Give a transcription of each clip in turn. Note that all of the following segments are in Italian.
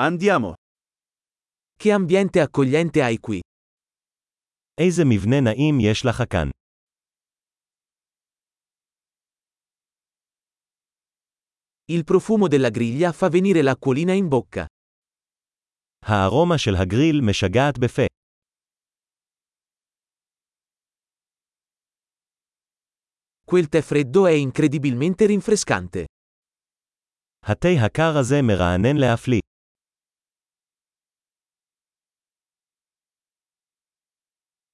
Andiamo. Che ambiente accogliente hai qui. איזה מבנה נעים יש לך כאן. Il profumo della griglia fa venire l'acquolina in bocca. הארומה של הגריל משגעת בפה. Quel tè freddo è incredibilmente rinfrescante. התה הקר הזה מרענן להפליא.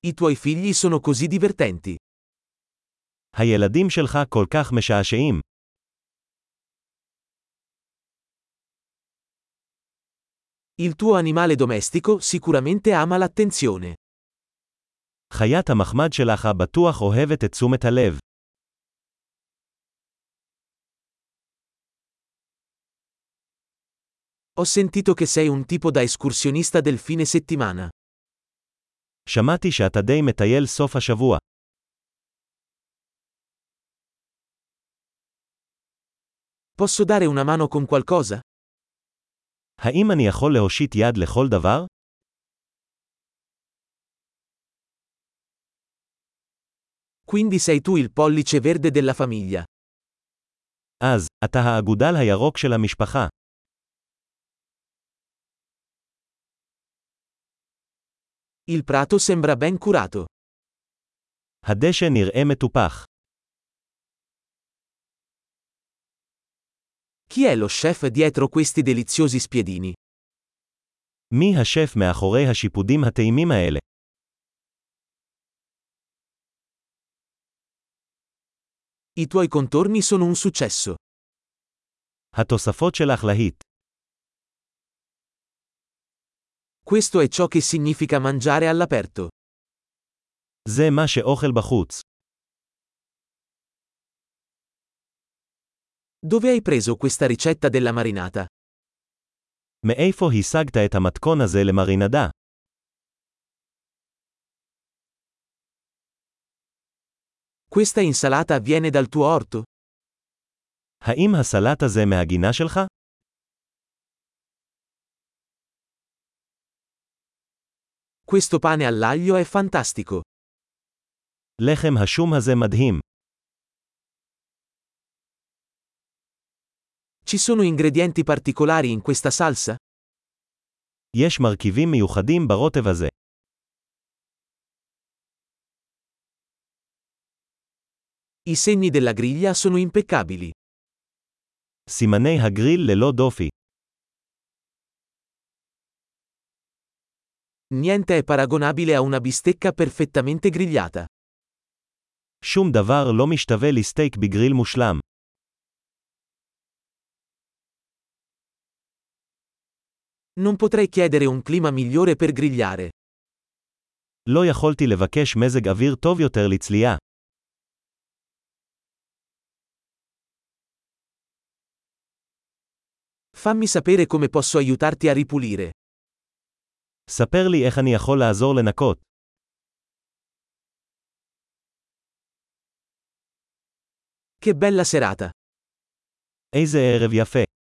I tuoi figli sono così divertenti. הילדים שלך כל כך משעשעים. Il tuo animale domestico sicuramente ama l'attenzione. חיית המחמד שלך בטוח אוהבת את תשומת הלב. Ho sentito che sei un tipo da escursionista del fine settimana. שמעתי שאתה די מטייל סוף השבוע. Posso dare una mano con qualcosa? האם אני יכול להושיט יד לכל דבר? Quindi sei tu il pollice verde della famiglia. אז, אתה האגודל הירוק של המשפחה. Il prato sembra ben curato. הדשא נראה מטופח. Chi è lo chef dietro questi deliziosi spiedini? מי השף מאחורי השיפודים הטעימים האלה? I tuoi contorni sono un successo. התוספות שלך להיט. Questo è ciò che significa mangiare all'aperto. זה מה שאוכל בחוץ. Dove hai preso questa ricetta della marinata? מאיפה השגת את המתכון הזה למרינדה? Questa insalata viene dal tuo orto? האם הסלט הזה מהגינה שלך? Questo pane all'aglio è fantastico. לחם השום הזה מדהים. Ci sono ingredienti particolari in questa salsa? יש מרכיבים מיוחדים ברוטב הזה. I segni della griglia sono impeccabili. סימני הגריל ללא דופי. Niente è paragonabile a una bistecca perfettamente grigliata. שום דבר לא משתווה לסטייק בגריל מושלם. Non potrei chiedere un clima migliore per grigliare. לא יכולתי לבקש מזג אוויר טוב יותר לצלייה. Fammi sapere come posso aiutarti a ripulire. ספר לי איך אני יכול לעזור לנקות. Che bella serata! איזה ערב יפה.